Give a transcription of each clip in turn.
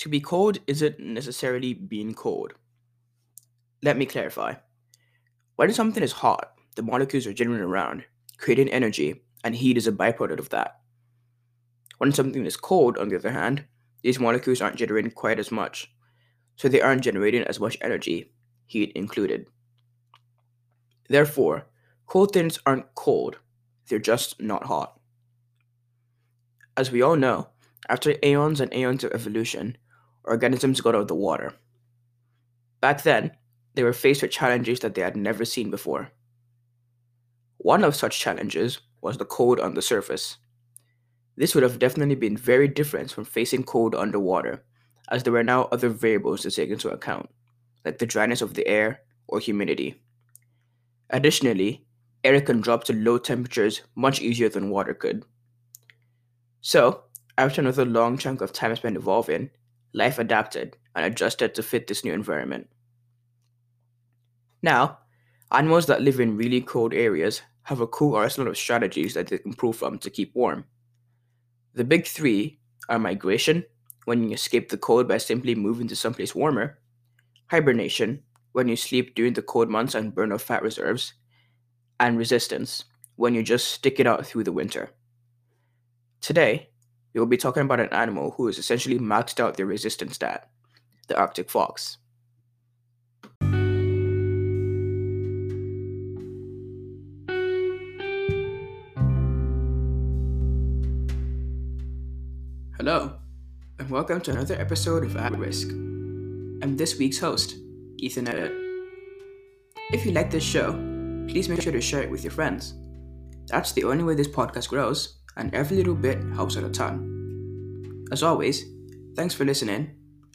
To be cold isn't necessarily being cold. Let me clarify. When something is hot, the molecules are jittering around, creating energy, and heat is a byproduct of that. When something is cold, on the other hand, these molecules aren't jittering quite as much, so they aren't generating as much energy, heat included. Therefore, cold things aren't cold, they're just not hot. As we all know, after aeons and aeons of evolution, organisms got out of the water. Back then, they were faced with challenges that they had never seen before. One of such challenges was the cold on the surface. This would have definitely been very different from facing cold underwater, as there were now other variables to take into account, like the dryness of the air or humidity. Additionally, air can drop to low temperatures much easier than water could. So, after another long chunk of time spent evolving, life adapted and adjusted to fit this new environment. Now, animals that live in really cold areas have a cool arsenal of strategies that they can pull from to keep warm. The big three are migration, when you escape the cold by simply moving to someplace warmer, hibernation, when you sleep during the cold months and burn off fat reserves, and resistance, when you just stick it out through the winter. Today, we will be talking about an animal who has essentially maxed out their resistance stat the Arctic fox. Hello, and welcome to another episode of At Risk. I'm this week's host, Ethan Edit. If you like this show, please make sure to share it with your friends. That's the only way this podcast grows, and every little bit helps out a ton. As always, thanks for listening,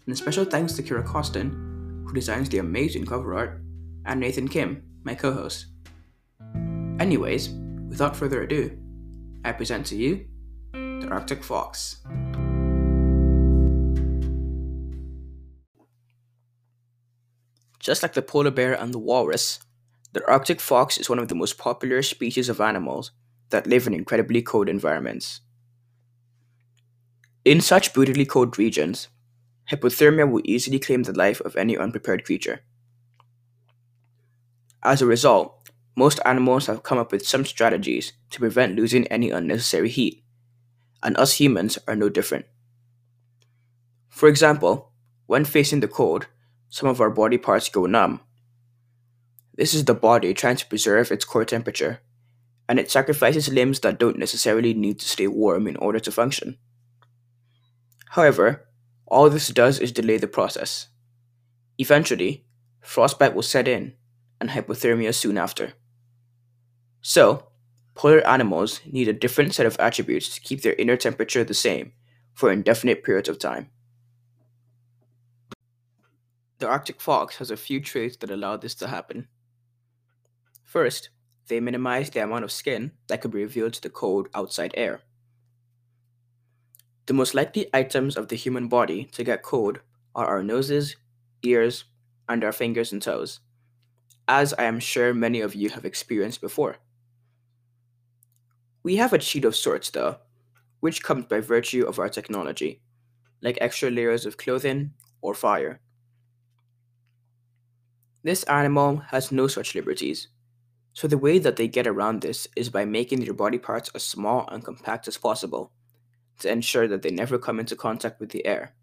and a special thanks to Kira Costin, who designs the amazing cover art, and Nathan Kim, my co host. Anyways, without further ado, I present to you the Arctic Fox. Just like the polar bear and the walrus, the Arctic fox is one of the most popular species of animals that live in incredibly cold environments. In such brutally cold regions, hypothermia will easily claim the life of any unprepared creature. As a result, most animals have come up with some strategies to prevent losing any unnecessary heat, and us humans are no different. For example, when facing the cold, some of our body parts go numb. This is the body trying to preserve its core temperature, and it sacrifices limbs that don't necessarily need to stay warm in order to function. However, all this does is delay the process. Eventually, frostbite will set in, and hypothermia soon after. So, polar animals need a different set of attributes to keep their inner temperature the same for indefinite periods of time. The Arctic fox has a few traits that allow this to happen. First, they minimize the amount of skin that could be revealed to the cold outside air. The most likely items of the human body to get cold are our noses, ears, and our fingers and toes, as I am sure many of you have experienced before. We have a cheat of sorts, though, which comes by virtue of our technology, like extra layers of clothing or fire. This animal has no such liberties, so the way that they get around this is by making their body parts as small and compact as possible to ensure that they never come into contact with the air.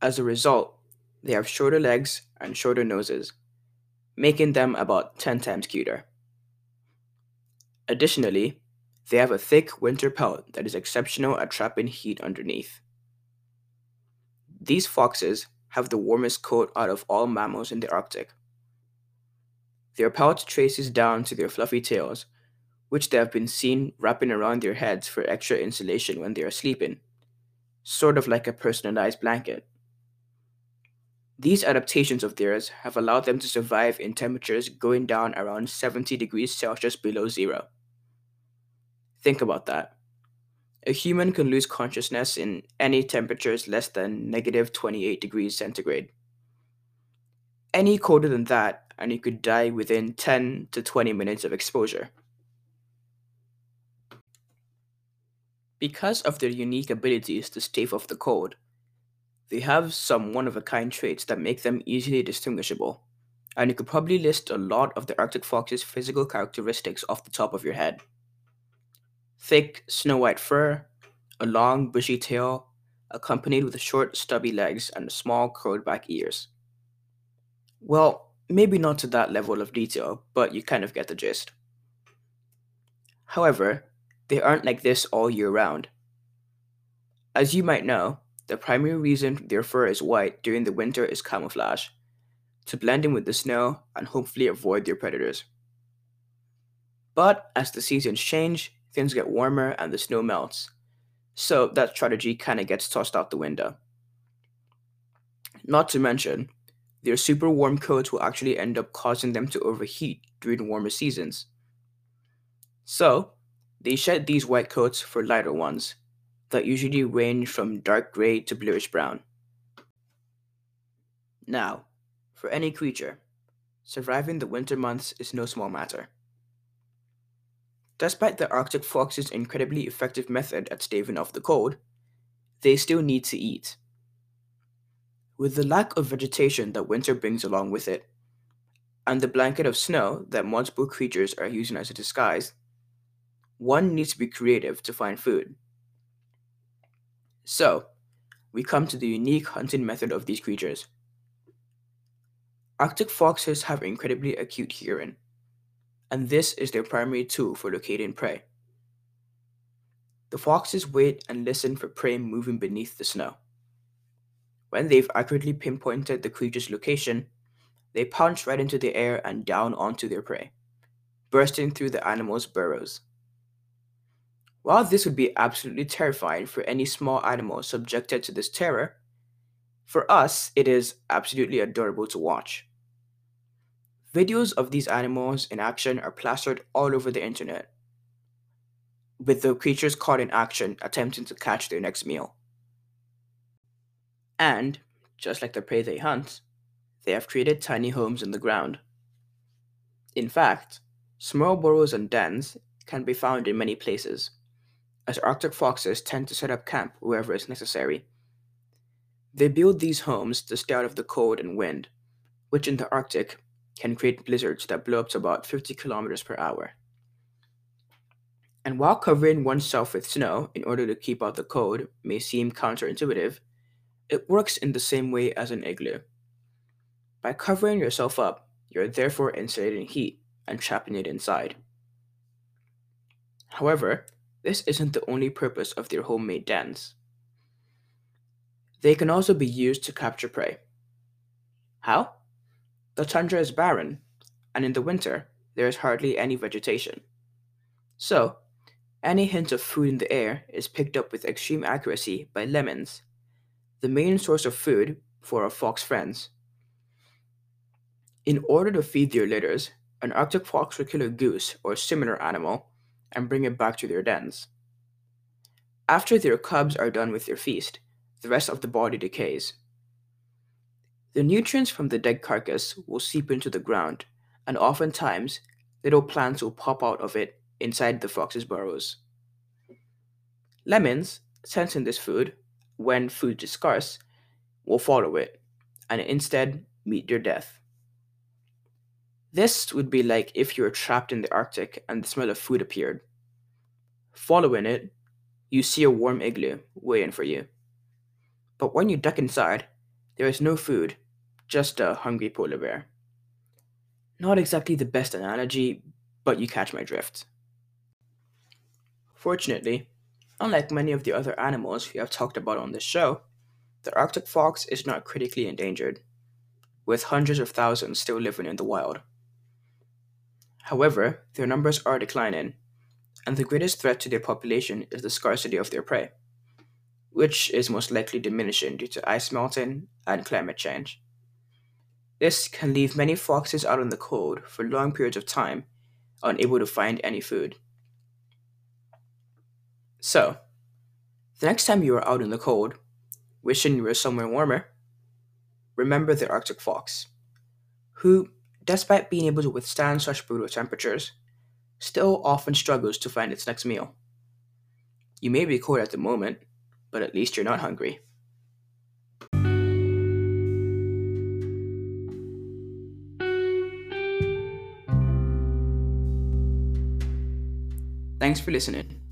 As a result, they have shorter legs and shorter noses, making them about 10 times cuter. Additionally, they have a thick winter pelt that is exceptional at trapping heat underneath. These foxes have the warmest coat out of all mammals in the Arctic. Their pelt traces down to their fluffy tails, which they have been seen wrapping around their heads for extra insulation when they are sleeping, sort of like a personalized blanket. These adaptations of theirs have allowed them to survive in temperatures going down around 70 degrees Celsius below zero. Think about that. A human can lose consciousness in any temperatures less than negative 28 degrees centigrade. Any colder than that, and you could die within 10 to 20 minutes of exposure. Because of their unique abilities to stave off the cold, They have some one of a kind traits that make them easily distinguishable, and you could probably list a lot of the Arctic fox's physical characteristics off the top of your head. Thick, snow white fur, a long, bushy tail, accompanied with short, stubby legs and small, curled back ears. Well, maybe not to that level of detail, but you kind of get the gist. However, they aren't like this all year round. As you might know, the primary reason their fur is white during the winter is camouflage, to blend in with the snow and hopefully avoid their predators. But as the seasons change, things get warmer and the snow melts, so that strategy kind of gets tossed out the window. Not to mention, their super warm coats will actually end up causing them to overheat during warmer seasons. So, they shed these white coats for lighter ones that usually range from dark gray to bluish brown. Now, for any creature, surviving the winter months is no small matter. Despite the Arctic fox's incredibly effective method at staving off the cold, they still need to eat. With the lack of vegetation that winter brings along with it, and the blanket of snow that multiple creatures are using as a disguise, one needs to be creative to find food. So, we come to the unique hunting method of these creatures. Arctic foxes have incredibly acute hearing, and this is their primary tool for locating prey. The foxes wait and listen for prey moving beneath the snow. When they've accurately pinpointed the creature's location, they pounce right into the air and down onto their prey, bursting through the animal's burrows. While this would be absolutely terrifying for any small animal subjected to this terror, for us it is absolutely adorable to watch. Videos of these animals in action are plastered all over the internet, with the creatures caught in action attempting to catch their next meal. And, just like the prey they hunt, they have created tiny homes in the ground. In fact, small burrows and dens can be found in many places as Arctic foxes tend to set up camp wherever is necessary. They build these homes to stay out of the cold and wind, which in the Arctic can create blizzards that blow up to about 50 kilometers per hour. And while covering oneself with snow in order to keep out the cold may seem counterintuitive, it works in the same way as an igloo. By covering yourself up, you're therefore insulating heat and trapping it inside. However, this isn't the only purpose of their homemade dens. They can also be used to capture prey. How? The tundra is barren, and in the winter, there is hardly any vegetation. So, any hint of food in the air is picked up with extreme accuracy by lemmings, the main source of food for our fox friends. In order to feed their litters, an Arctic fox will kill a goose or similar animal and bring it back to their dens. After their cubs are done with their feast, the rest of the body decays. The nutrients from the dead carcass will seep into the ground, and oftentimes little plants will pop out of it inside the fox's burrows. Lemmings, sensing this food, when food is scarce, will follow it, and instead meet their death. This would be like if you were trapped in the Arctic and the smell of food appeared. Following it, you see a warm igloo waiting for you. But when you duck inside, there is no food, just a hungry polar bear. Not exactly the best analogy, but you catch my drift. Fortunately, unlike many of the other animals we have talked about on this show, the Arctic fox is not critically endangered, with hundreds of thousands still living in the wild. However, their numbers are declining, and the greatest threat to their population is the scarcity of their prey, which is most likely diminishing due to ice melting and climate change. This can leave many foxes out in the cold for long periods of time, unable to find any food. So, the next time you are out in the cold, wishing you were somewhere warmer, remember the Arctic fox, who, despite being able to withstand such brutal temperatures, still often struggles to find its next meal. You may be cold at the moment, but at least you're not hungry. Thanks for listening.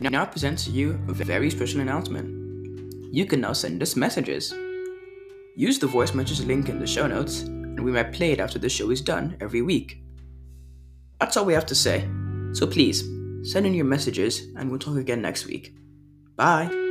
Now I present to you a very special announcement. You can now send us messages. Use the voice message link in the show notes, and we might play it after the show is done every week. That's all we have to say. So please, send in your messages, and we'll talk again next week. Bye!